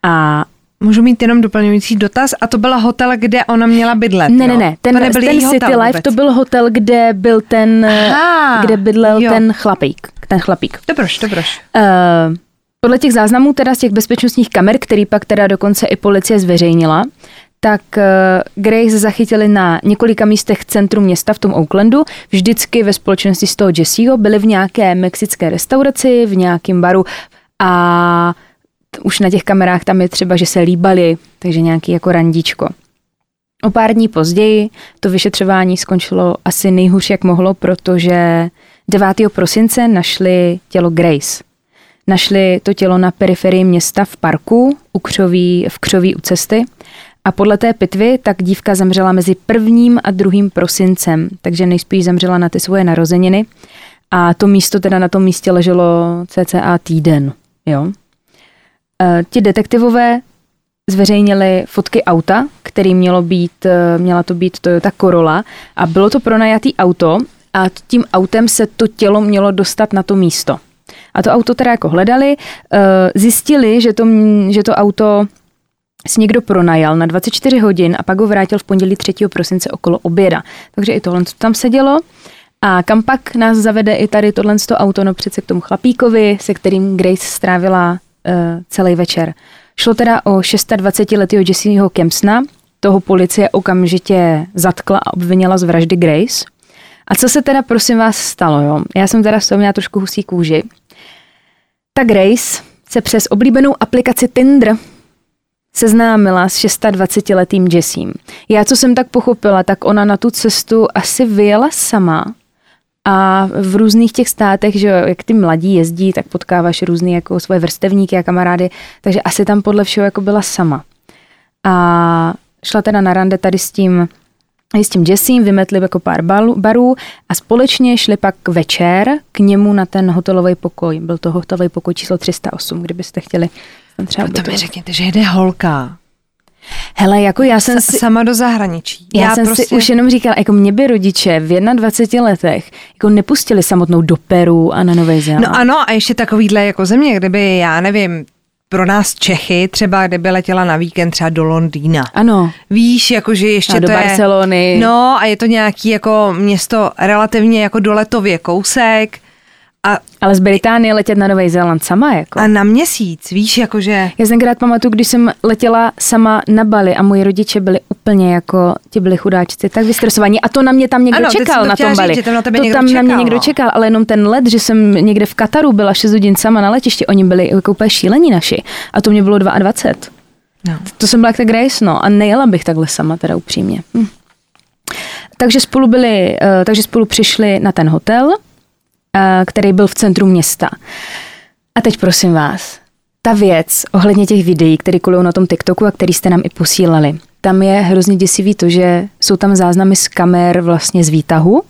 A Můžu mít jenom doplňující dotaz? A to byla hotel, kde ona měla bydlet, Ne, ne, ne. Ten, to ten City Life, vůbec. to byl hotel, kde byl ten, Aha, kde bydlel jo. ten chlapík. Ten chlapík. Dobroš, dobroš. Uh, podle těch záznamů teda z těch bezpečnostních kamer, který pak teda dokonce i policie zveřejnila, tak uh, Grace zachytili na několika místech centru města v tom Oaklandu, vždycky ve společnosti z toho Jesseho, byli v nějaké mexické restauraci, v nějakém baru a už na těch kamerách tam je třeba, že se líbali, takže nějaký jako randíčko. O pár dní později to vyšetřování skončilo asi nejhůř, jak mohlo, protože 9. prosince našli tělo Grace. Našli to tělo na periferii města v parku u křoví, v křoví u cesty a podle té pitvy tak dívka zemřela mezi prvním a druhým prosincem, takže nejspíš zemřela na ty svoje narozeniny a to místo teda na tom místě leželo cca týden. Jo? E, ti detektivové zveřejnili fotky auta, který mělo být, e, měla to být Toyota Corolla a bylo to pronajatý auto a tím autem se to tělo mělo dostat na to místo. A to auto teda jako hledali, eh, zjistili, že to, že to auto si někdo pronajal na 24 hodin a pak ho vrátil v pondělí 3. prosince okolo oběda. Takže i tohle tam sedělo. A kam pak nás zavede i tady tohle auto, no přece k tomu chlapíkovi, se kterým Grace strávila uh, celý večer. Šlo teda o 26-letého Jesseho Kempsna, toho policie okamžitě zatkla a obvinila z vraždy Grace. A co se teda prosím vás stalo, jo? Já jsem teda s toho měla trošku husí kůži, ta Grace se přes oblíbenou aplikaci Tinder seznámila s 26-letým Jessím. Já, co jsem tak pochopila, tak ona na tu cestu asi vyjela sama a v různých těch státech, že jak ty mladí jezdí, tak potkáváš různý jako svoje vrstevníky a kamarády, takže asi tam podle všeho jako byla sama. A šla teda na rande tady s tím s tím Jessím vymetli jako pár barů a společně šli pak večer k němu na ten hotelový pokoj. Byl to hotelový pokoj číslo 308, kdybyste chtěli tam třeba no to mi řekněte, že jede holka. Hele, jako já jsem si... Sama do zahraničí. Já, já jsem prostě... si už jenom říkala, jako mě by rodiče v 21 letech jako nepustili samotnou do Peru a na Nové Zéland. No ano, a ještě takovýhle jako země, kdyby, já nevím, pro nás Čechy, třeba kdyby letěla na víkend třeba do Londýna. Ano. Víš, jakože ještě A do to Barcelony. je... No a je to nějaký jako město relativně jako doletově kousek a, Ale z Británie letět na Nový Zéland sama jako. a na měsíc, víš, jakože... Já jsem krát pamatuju, když jsem letěla sama na Bali a moji rodiče byli úplně jako, ti byli chudáčci, tak vystresovaní. A to na mě tam někdo Ano, čekal na tom říct, Bali. že tam na to tam na mě čekal, někdo no. čekal, ale jenom ten let, že jsem někde v Kataru byla 6 hodin sama na letišti, oni byli jako úplně šílení naši. A to mě bylo 22. No. To jsem byla jak ta Grace, no. A nejela bych takhle sama, teda upřímně. Hm. Takže spolu byli, eh, takže spolu přišli na ten hotel, který byl v centru města. A teď prosím vás, ta věc ohledně těch videí, které kolují na tom TikToku a který jste nám i posílali, tam je hrozně děsivý to, že jsou tam záznamy z kamer vlastně z výtahu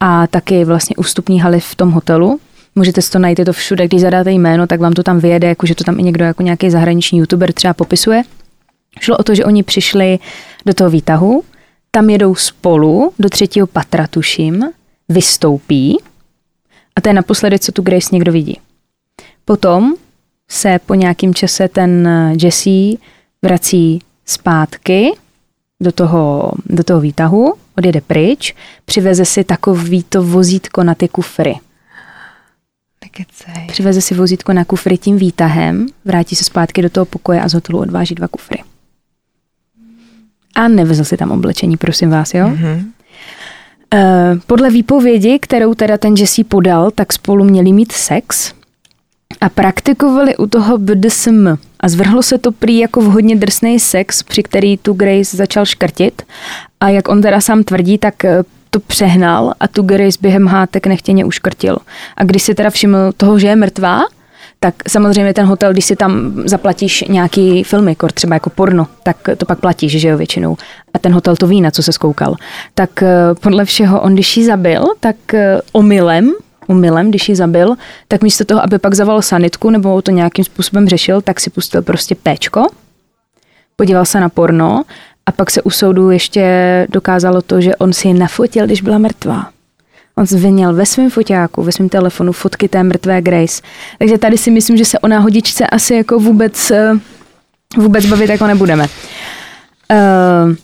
a taky vlastně ústupní haly v tom hotelu. Můžete si to najít, je to všude, když zadáte jméno, tak vám to tam vyjede, jakože to tam i někdo jako nějaký zahraniční youtuber třeba popisuje. Šlo o to, že oni přišli do toho výtahu, tam jedou spolu do třetího patra, tuším, vystoupí a to je naposledy, co tu Grace někdo vidí. Potom se po nějakém čase ten eh, Jesse vrací zpátky do toho, do toho výtahu, odjede pryč, přiveze si takový to vozítko na ty kufry. Nekecej. Přiveze si vozítko na kufry tím výtahem, vrátí se zpátky do toho pokoje a z hotelu odváží dva kufry. A nevezl si tam oblečení, prosím vás, jo? Mhm. Eh, Podle výpovědi, kterou teda ten Jesse podal, tak spolu měli mít sex a praktikovali u toho BDSM. A zvrhlo se to prý jako vhodně drsný sex, při který tu Grace začal škrtit. A jak on teda sám tvrdí, tak eh, to přehnal a tu Grace během hátek nechtěně uškrtil. A když si teda všiml toho, že je mrtvá, tak samozřejmě ten hotel, když si tam zaplatíš nějaký filmy, kor třeba jako porno, tak to pak platíš, že jo, většinou. A ten hotel to ví, na co se skoukal. Tak eh, podle všeho on, když ji zabil, tak eh, omylem, omylem, když ji zabil, tak místo toho, aby pak zavolal sanitku nebo to nějakým způsobem řešil, tak si pustil prostě péčko, podíval se na porno a pak se u soudu ještě dokázalo to, že on si ji nafotil, když byla mrtvá. On zvinil ve svém foťáku, ve svém telefonu fotky té mrtvé Grace. Takže tady si myslím, že se o náhodičce asi jako vůbec, eh, vůbec bavit jako nebudeme. Uh,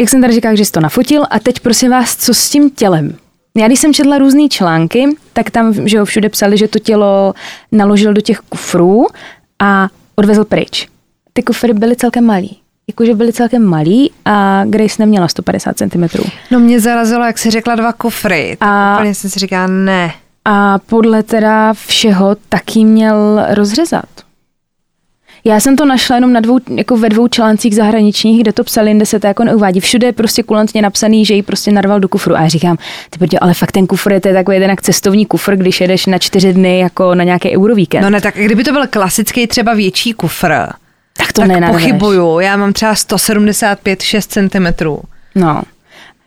jak jsem tady říkala, že jsi to nafotil a teď prosím vás, co s tím tělem? Já když jsem četla různé články, tak tam že jo, všude psali, že to tělo naložil do těch kufrů a odvezl pryč. Ty kufry byly celkem malý. Jakože byly celkem malý a Grace neměla 150 cm. No mě zarazilo, jak jsi řekla dva kufry. Tak A- úplně jsem si říká, ne. A podle teda všeho taky měl rozřezat. Já jsem to našla jenom na dvou, jako ve dvou článcích zahraničních, kde to psali, kde se to jako neuvádí. Všude je prostě kulantně napsaný, že ji prostě narval do kufru. A já říkám, ty prdě, ale fakt ten kufr je, to je takový jeden jak cestovní kufr, když jedeš na čtyři dny jako na nějaký eurovíkend. No ne, tak kdyby to byl klasický třeba větší kufr, tak to tak pochybuju. Já mám třeba 175-6 cm. No.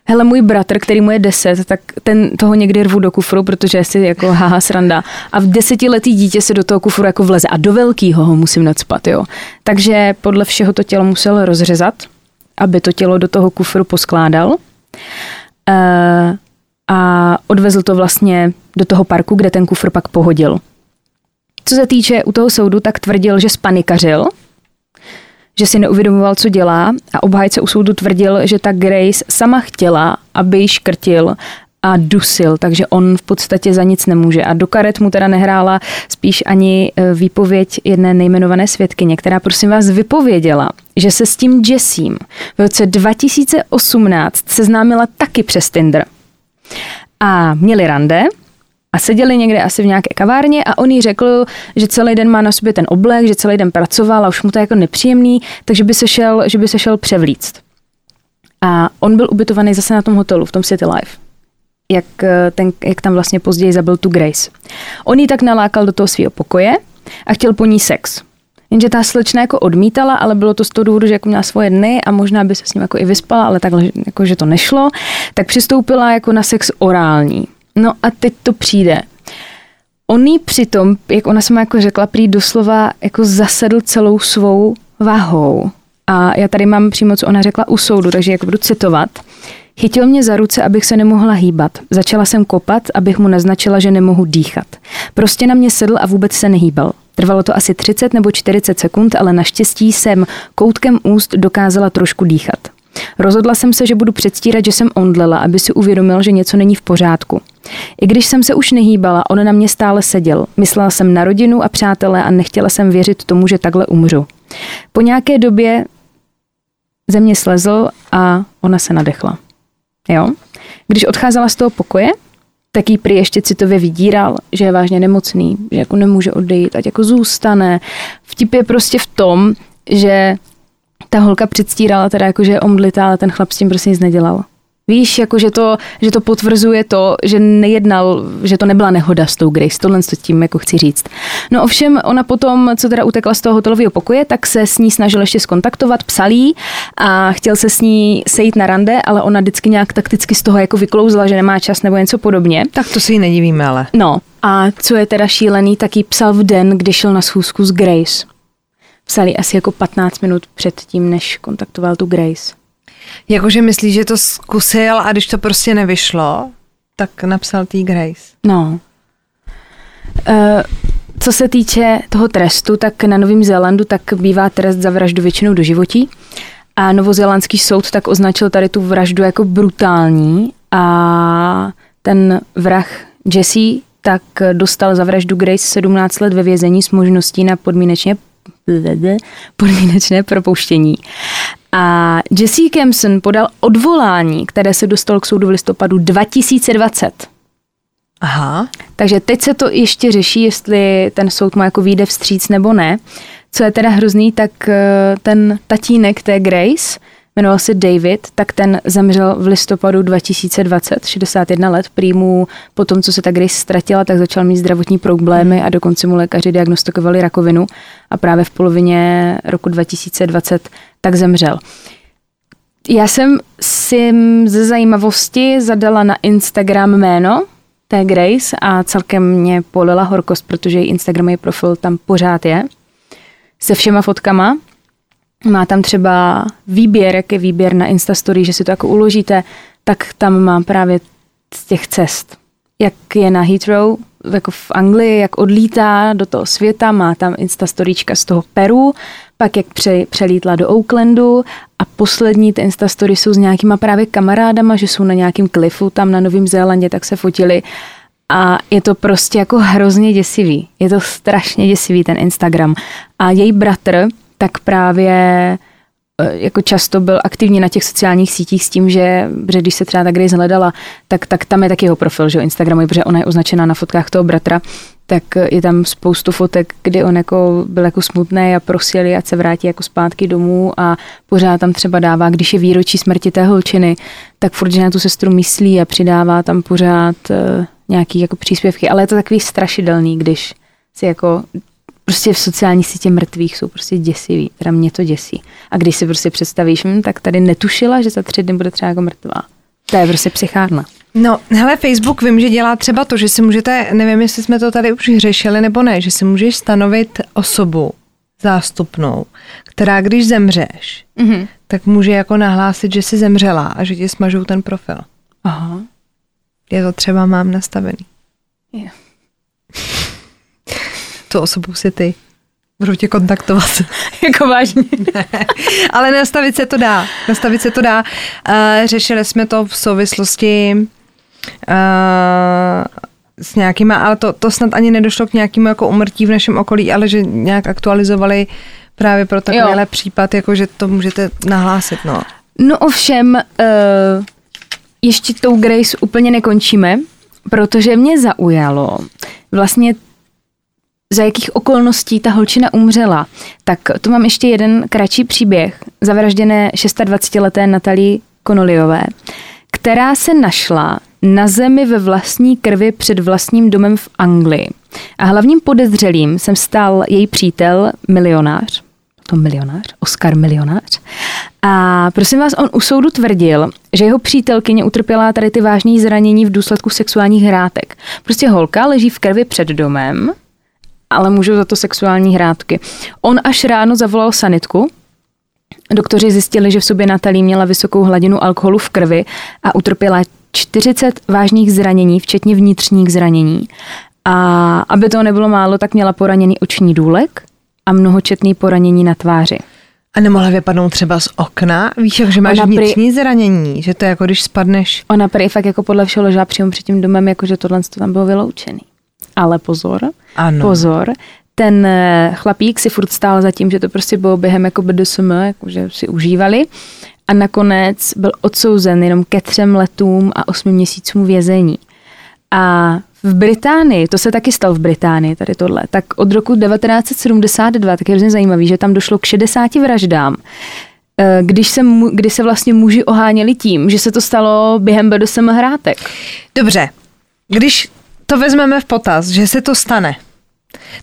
Hele, můj bratr, který mu je 10, tak ten toho někdy rvu do kufru, protože je si jako haha sranda. A v desetiletý dítě se do toho kufru jako vleze a do velkýho ho musím nadspat, jo. Takže podle všeho to tělo musel rozřezat, aby to tělo do toho kufru poskládal. E, a odvezl to vlastně do toho parku, kde ten kufr pak pohodil. Co se týče u toho soudu, tak tvrdil, že spanikařil, že si neuvědomoval, co dělá a obhájce u soudu tvrdil, že ta Grace sama chtěla, aby ji škrtil a dusil, takže on v podstatě za nic nemůže. A do karet mu teda nehrála spíš ani e, výpověď jedné nejmenované svědkyně, která prosím vás vypověděla, že se s tím Jessím v roce 2018 seznámila taky přes Tinder. A měli rande, a seděli někde asi v nějaké kavárně a on jí řekl, že celý den má na sobě ten oblek, že celý den pracoval a už mu to je jako nepříjemný, takže by se šel, že by se šel převlíct. A on byl ubytovaný zase na tom hotelu, v tom City Life. Jak, eh, ten, jak tam vlastně později zabil tu Grace. On ji tak nalákal do toho svého pokoje a chtěl po ní sex. Jenže ta slečna jako odmítala, ale bylo to z toho důvodu, že jako měla svoje dny a možná by se s ním jako i vyspala, ale takhle, jako, že to nešlo, tak přistoupila jako na sex orální. No a teď to přijde. On jí přitom, jak ona sama jako řekla, prý doslova jako zasedl celou svou váhou. A já tady mám přímo, co ona řekla u soudu, takže jak budu citovat. Chytil mě za ruce, abych se nemohla hýbat. Začala jsem kopat, abych mu naznačila, že nemohu dýchat. Prostě na mě sedl a vůbec se nehýbal. Trvalo to asi 30 nebo 40 sekund, ale naštěstí jsem koutkem úst dokázala trošku dýchat. Rozhodla jsem se, že budu předstírat, že jsem ondlela, aby si uvědomil, že něco není v pořádku. I když jsem se už nehýbala, on na mě stále seděl. Myslela jsem na rodinu a přátelé a nechtěla jsem věřit tomu, že takhle umřu. Po nějaké době ze mě slezl a ona se nadechla. Jo? Když odcházela z toho pokoje, tak jí prý ještě citově vydíral, že je vážně nemocný, že jako nemůže odejít, ať jako zůstane. Vtip je prostě v tom, že ta holka předstírala teda jako, že je omdlitá, ale ten chlap s tím prostě nic nedělal. Víš, jako že to, že to potvrzuje to, že nejednal, že to nebyla nehoda s tou Grace, tohle s tím jako chci říct. No ovšem, ona potom, co teda utekla z toho hotelového pokoje, tak se s ní snažil ještě skontaktovat, psal jí a chtěl se s ní sejít na rande, ale ona vždycky nějak takticky z toho jako vyklouzla, že nemá čas nebo něco podobně. Tak to si ji nedivíme, ale. No a co je teda šílený, tak jí psal v den, kdy šel na schůzku s Grace. Psali asi jako 15 minut před tím, než kontaktoval tu Grace. Jakože myslíš, že to zkusil a když to prostě nevyšlo, tak napsal tý Grace. No. Uh, co se týče toho trestu, tak na Novém Zélandu tak bývá trest za vraždu většinou do životí. A novozélandský soud tak označil tady tu vraždu jako brutální a ten vrah Jesse tak dostal za vraždu Grace 17 let ve vězení s možností na podmínečně podmínečné propouštění. A Jesse Kempson podal odvolání, které se dostalo k soudu v listopadu 2020. Aha. Takže teď se to ještě řeší, jestli ten soud má jako výjde vstříc nebo ne. Co je teda hrozný, tak eh, ten tatínek té Grace, jmenoval se David, tak ten zemřel v listopadu 2020, 61 let. Prýmu po tom, co se ta Grace ztratila, tak začal mít zdravotní problémy a dokonce mu lékaři diagnostikovali rakovinu a právě v polovině roku 2020 tak zemřel. Já jsem si ze zajímavosti zadala na Instagram jméno té Grace a celkem mě polila horkost, protože její Instagramový profil tam pořád je se všema fotkama. Má tam třeba výběr, jak je výběr na Instastory, že si to jako uložíte, tak tam mám právě z těch cest. Jak je na Heathrow, jako v Anglii, jak odlítá do toho světa, má tam Instastoríčka z toho Peru, pak jak pře, přelítla do Oaklandu a poslední ty Instastory jsou s nějakýma právě kamarádama, že jsou na nějakém klifu tam na Novém Zélandě, tak se fotili a je to prostě jako hrozně děsivý. Je to strašně děsivý ten Instagram. A její bratr tak právě eh, jako často byl aktivní na těch sociálních sítích s tím, že, že když se třeba ta Grace hledala, tak, tak tam je taky jeho profil, že Instagramu, protože ona je označená na fotkách toho bratra, tak je tam spoustu fotek, kdy on jako byl jako smutný a prosil ať se vrátí jako zpátky domů a pořád tam třeba dává, když je výročí smrti té holčiny, tak furt, že na tu sestru myslí a přidává tam pořád uh, nějaký jako příspěvky, ale je to takový strašidelný, když si jako prostě v sociální sítě mrtvých jsou prostě děsivý, teda mě to děsí. A když si prostě představíš, hm, tak tady netušila, že za tři dny bude třeba jako mrtvá. To je prostě psychárna. No, hele, Facebook vím, že dělá třeba to, že si můžete, nevím, jestli jsme to tady už řešili nebo ne, že si můžeš stanovit osobu zástupnou, která když zemřeš, mm-hmm. tak může jako nahlásit, že jsi zemřela a že ti smažou ten profil. Aha. Je to třeba mám nastavený. Yeah. Tu osobu si ty. Budu tě kontaktovat. jako vážně. ne, ale nastavit se to dá. Nastavit se to dá. Uh, řešili jsme to v souvislosti uh, s nějakýma, ale to, to snad ani nedošlo k nějakému jako umrtí v našem okolí, ale že nějak aktualizovali právě pro takovýhle případ, jako že to můžete nahlásit, no. No ovšem, uh, ještě tou Grace úplně nekončíme, protože mě zaujalo vlastně za jakých okolností ta holčina umřela. Tak tu mám ještě jeden kratší příběh zavražděné 26-leté Natalí Konoliové, která se našla na zemi ve vlastní krvi před vlastním domem v Anglii. A hlavním podezřelým jsem stal její přítel, milionář, to milionář, Oscar milionář. A prosím vás, on u soudu tvrdil, že jeho přítelkyně utrpěla tady ty vážné zranění v důsledku sexuálních hrátek. Prostě holka leží v krvi před domem, ale můžou za to sexuální hrátky. On až ráno zavolal sanitku doktoři zjistili, že v sobě Natalie měla vysokou hladinu alkoholu v krvi a utrpěla 40 vážných zranění, včetně vnitřních zranění. A aby to nebylo málo, tak měla poraněný oční důlek a mnohočetný poranění na tváři. A nemohla vypadnout třeba z okna? Víš, jak, že máš Ona prý- vnitřní zranění, že to je jako když spadneš. Ona prý fakt jako podle všeho ležela přímo před tím domem, jakože tohle to tam bylo vyloučený. Ale pozor, Ano. pozor, ten eh, chlapík si furt stál za tím, že to prostě bylo během jako BDSM, jakože si užívali a nakonec byl odsouzen jenom ke třem letům a osmi měsícům vězení. A v Británii, to se taky stalo v Británii, tady tohle, tak od roku 1972, tak je hrozně zajímavý, že tam došlo k 60 vraždám, eh, když se, kdy se vlastně muži oháněli tím, že se to stalo během BDSM hrátek. Dobře, když to vezmeme v potaz, že se to stane,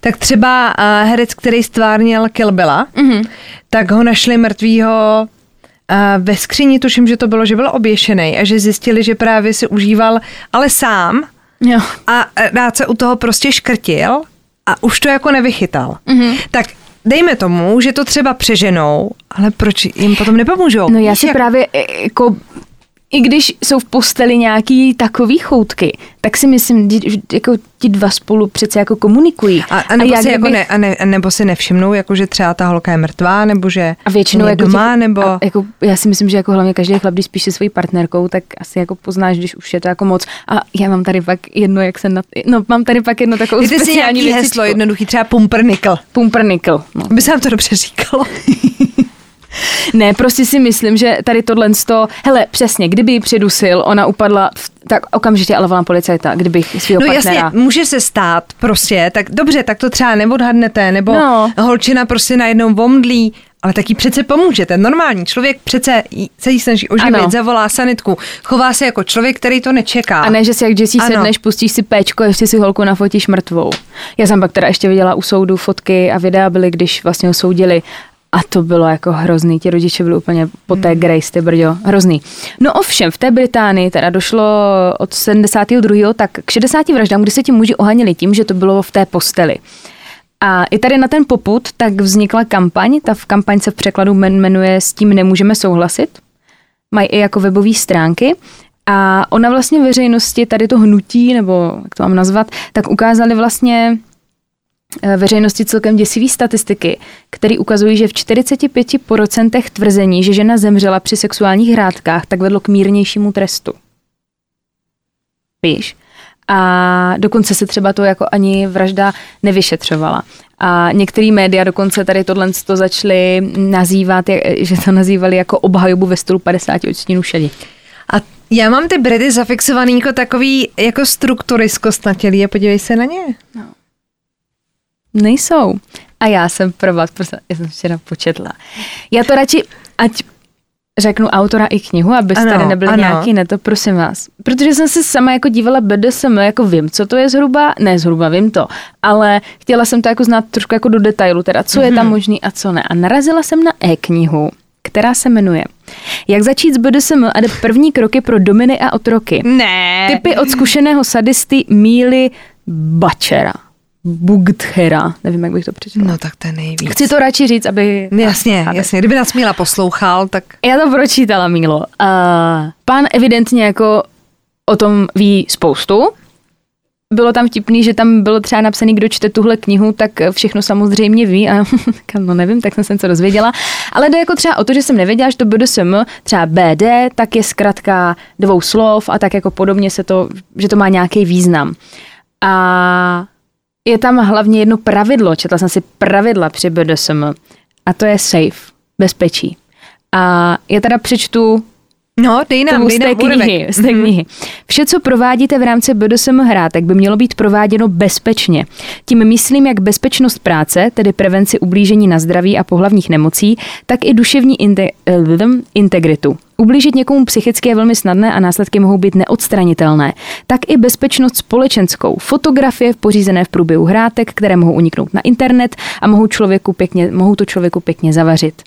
tak třeba uh, herec, který stvárnil Kill Billa, mm-hmm. tak ho našli mrtvýho uh, ve skříni, tuším, že to bylo, že byl oběšený a že zjistili, že právě si užíval, ale sám Jo. a rád se u toho prostě škrtil a už to jako nevychytal. Mm-hmm. Tak dejme tomu, že to třeba přeženou, ale proč jim potom nepomůžou? No já si jak- právě e, jako i když jsou v posteli nějaký takový choutky, tak si myslím, že jako ti dva spolu přece jako komunikují. A, a nebo, já si jako kdybych- ne, a ne, nebo si nevšimnou, jako že třeba ta holka je mrtvá, nebo že a většinou je jako doma, těch, nebo... a jako, já si myslím, že jako hlavně každý chlap, když spíš se svojí partnerkou, tak asi jako poznáš, když už je to jako moc. A já mám tady pak jedno, jak se na, no mám tady pak jedno takovou si speciální nějaký věcičku. heslo jednoduchý, třeba pumpernickel. Pumpernickel. No. By se nám to dobře říkalo. Ne, prostě si myslím, že tady tohle sto, hele, přesně, kdyby ji přidusil, ona upadla, v, tak okamžitě ale volám policajta, kdybych svého No partnera. jasně, může se stát prostě, tak dobře, tak to třeba neodhadnete, nebo No. holčina prostě najednou vomdlí, ale taky přece pomůžete. Normální člověk přece se jí snaží oživit, Ano. zavolá sanitku, chová se jako člověk, který to nečeká. A ne, že si jak Jessie Ano. sedneš, pustíš si péčko ještě si holku nafotíš mrtvou. Já jsem pak teda ještě viděla u soudu fotky a videa byly, když vlastně ho soudili a to bylo jako hrozný, ti rodiče byli úplně po té Grace, ty brďo, hrozný. No ovšem, v té Británii teda došlo od 72. tak k 60 vraždám, kdy se ti muži ohanili tím, že to bylo v té posteli. A i tady na ten poput tak vznikla kampaň, ta v kampaň se v překladu men- jmenuje S tím nemůžeme souhlasit. Mají i jako webové stránky. A ona vlastně veřejnosti tady to hnutí, nebo jak to mám nazvat, tak ukázali vlastně veřejnosti celkem děsivý statistiky, které ukazují, že v 45% tvrzení, že žena zemřela při sexuálních hrádkách, tak vedlo k mírnějšímu trestu. Víš? A dokonce se třeba to jako ani vražda nevyšetřovala. A některé média dokonce tady tohle to začaly nazývat, že to nazývali jako obhajobu ve stylu 50 odstínů šedi. A já mám ty bredy zafixovaný jako takový jako struktury zkostnatělý a podívej se na ně. Nejsou. A já jsem pro vás, prostě, já jsem včera početla. Já to radši, ať řeknu autora i knihu, abyste Ano, tady nebyli ano. nějaký neto, prosím vás. Protože jsem se sama jako dívala BDSM, jako vím, co to je zhruba, ne zhruba, vím to, ale chtěla jsem to jako znát trošku jako do detailu, teda co je Mhm. tam možný a co ne. A narazila jsem na e-knihu, která se jmenuje Jak začít s BDSM a jde první kroky pro dominy a otroky. Ne. Typy od zkušeného sadisty Míly Bačera. Bugdchera, nevím, jak bych to přečetla. No tak to je nejvíc. Chci to radši říct, aby... Jasně, Chápeš? jasně. Kdyby nás Míla poslouchal, tak Já to pročítala, Mílo. Uh, pán evidentně jako o tom ví spoustu. Bylo tam vtipný, že tam bylo třeba napsaný, kdo čte tuhle knihu, tak všechno samozřejmě ví a tak no nevím, tak jsem se něco dozvěděla. Ale jde jako třeba o to, že jsem nevěděla, že to BDSM, třeba BD, tak je zkrátka dvou slov a tak jako podobně se to, že to má nějaký význam. A je tam hlavně jedno pravidlo, četla jsem si pravidla při BDSM a to je safe, bezpečí. A já teda přečtu no, dej nám, tomu dej z té nám knihy, z té knihy. Vše, co provádíte v rámci BDSM hrátek, by mělo být prováděno bezpečně. Tím myslím jak bezpečnost práce, tedy prevenci ublížení na zdraví a pohlavních nemocí, tak i duševní inte- eh, integritu. Ublížit někomu psychicky je velmi snadné a následky mohou být neodstranitelné. Tak i bezpečnost společenskou. Fotografie pořízené v průběhu hrátek, které mohou uniknout na internet a mohou, člověku pěkně, mohou to člověku pěkně zavařit.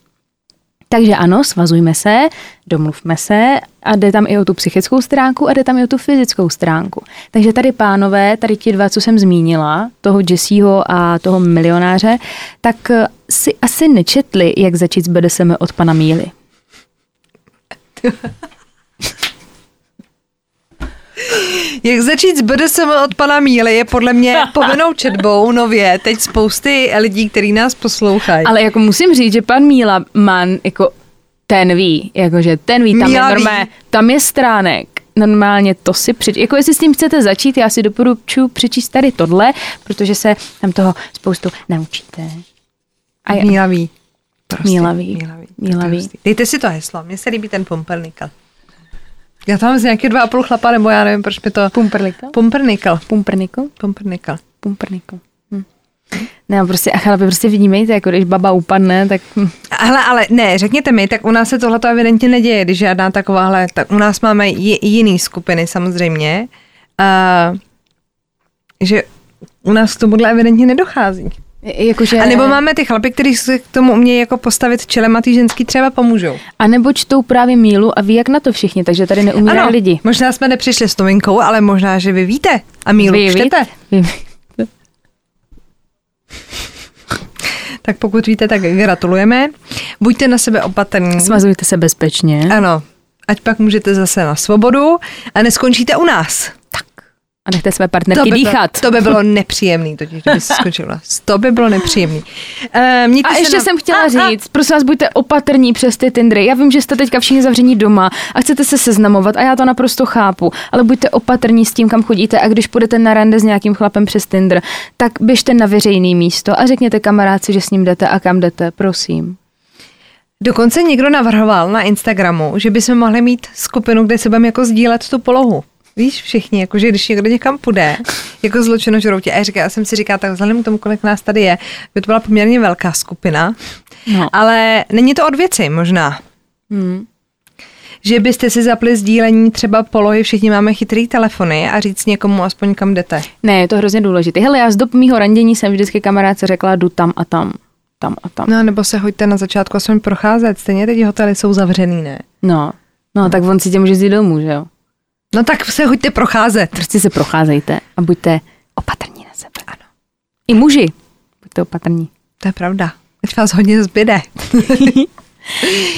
Takže ano, svazujme se, domluvme se a jde tam i o tu psychickou stránku a jde tam i o tu fyzickou stránku. Takže tady pánové, tady ti dva, co jsem zmínila, toho Jesseho a toho milionáře, tak eh, si asi nečetli, jak začít s BDSM od pana Míly. Jak začít s BDSM od pana Míly je podle mě povinnou četbou nově. Teď spousty lidí, kteří nás poslouchají. Ale jako musím říct, že pan Míla má jako ten ví, jakože ten ví, tam Míla je ví. tam je stránek, normálně to si přečíst. Jako jestli s tím chcete začít, já si doporučuji přečíst tady tohle, protože se tam toho spoustu naučíte. A je, Míla ví. Prostě, Míla ví. Míla ví. Míla To je ví. hustý. Dejte si to heslo, mně se líbí ten pumpernickel. Já tam mám z nějaké dva a půl chlapa, nebo já nevím, proč mi to... Pumperlikl? Pumpernickel. Pumpernikl? Pumpernickel. Pumpernikl. Hm. Ne, prostě, a chlapi, prostě vnímejte, jako když baba upadne, tak Hele, ale ne, řekněte mi, tak u nás se tohle evidentně neděje, když žádná takováhle, tak u nás máme j- jiný skupiny samozřejmě, uh, že u nás k tomuhle evidentně nedochází. Jakože... A nebo máme ty chlapy, kteří se k tomu umějí jako postavit čelem a ty ženský třeba pomůžou. A nebo čtou právě mílu a ví, jak na to všichni, takže tady neumírají lidi. možná jsme nepřišli s novinkou, ale možná, že vy víte a mílu Vy čtete. Vy, Tak pokud víte, tak gratulujeme. Buďte na sebe opatrní. smazujte se bezpečně. Ano, ať pak můžete zase na svobodu a neskončíte u nás. A nechte své partnerky by dýchat. Bylo, to by bylo nepříjemný, totiž, kdyby se skončil u nás. To by bylo nepříjemný. Mějte A ještě na... jsem chtěla a, a, říct, prosím vás, buďte opatrní přes ty Tindry. Já vím, že jste teďka všichni zavření doma a chcete se seznamovat a já to naprosto chápu, ale buďte opatrní s tím, kam chodíte a když půjdete na rande s nějakým chlapem přes Tinder, tak běžte na veřejné místo a řekněte kamarádci, že s ním jdete a kam jdete, prosím. Dokonce někdo navrhoval na Instagramu, že bychom mohli mít skupinu, kde se budeme jako sdílet tu polohu. Víš, všichni, jakože když někdo někam půjde, jako zločinožroutě. A já, říká, já jsem si říkala, tak vzhledem k tomu, kolik nás tady je, by to byla poměrně velká skupina, No. ale není to od věci možná. Hmm. Že byste si zapli sdílení třeba polohy, všichni máme chytrý telefony a říct někomu aspoň kam jdete. Ne, je to hrozně důležité. Hele, já z dob mýho randění jsem vždycky kamarádce řekla, jdu tam a tam, tam a tam. No, nebo se hoďte na začátku aspoň procházet, stejně teď hotely jsou zavřený, ne? No, no tak on si tě může jít domů, že jo? No tak se hoďte procházet. Prostě se procházejte a buďte opatrní na sebe. Ano. I muži, buďte opatrní. To je pravda. Teď vás hodně zbyde.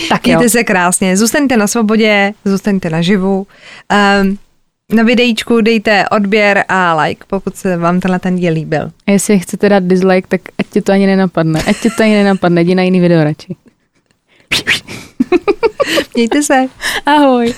Tak jo. Mějte se krásně, zůstaňte na svobodě, zůstaňte naživu. Um, na videíčku dejte odběr a like, pokud se vám tenhle ten díl líbil. A jestli chcete dát dislike, tak ať tě to ani nenapadne. Ať tě to ani nenapadne, jdi na jiný video radši. Mějte se. Ahoj.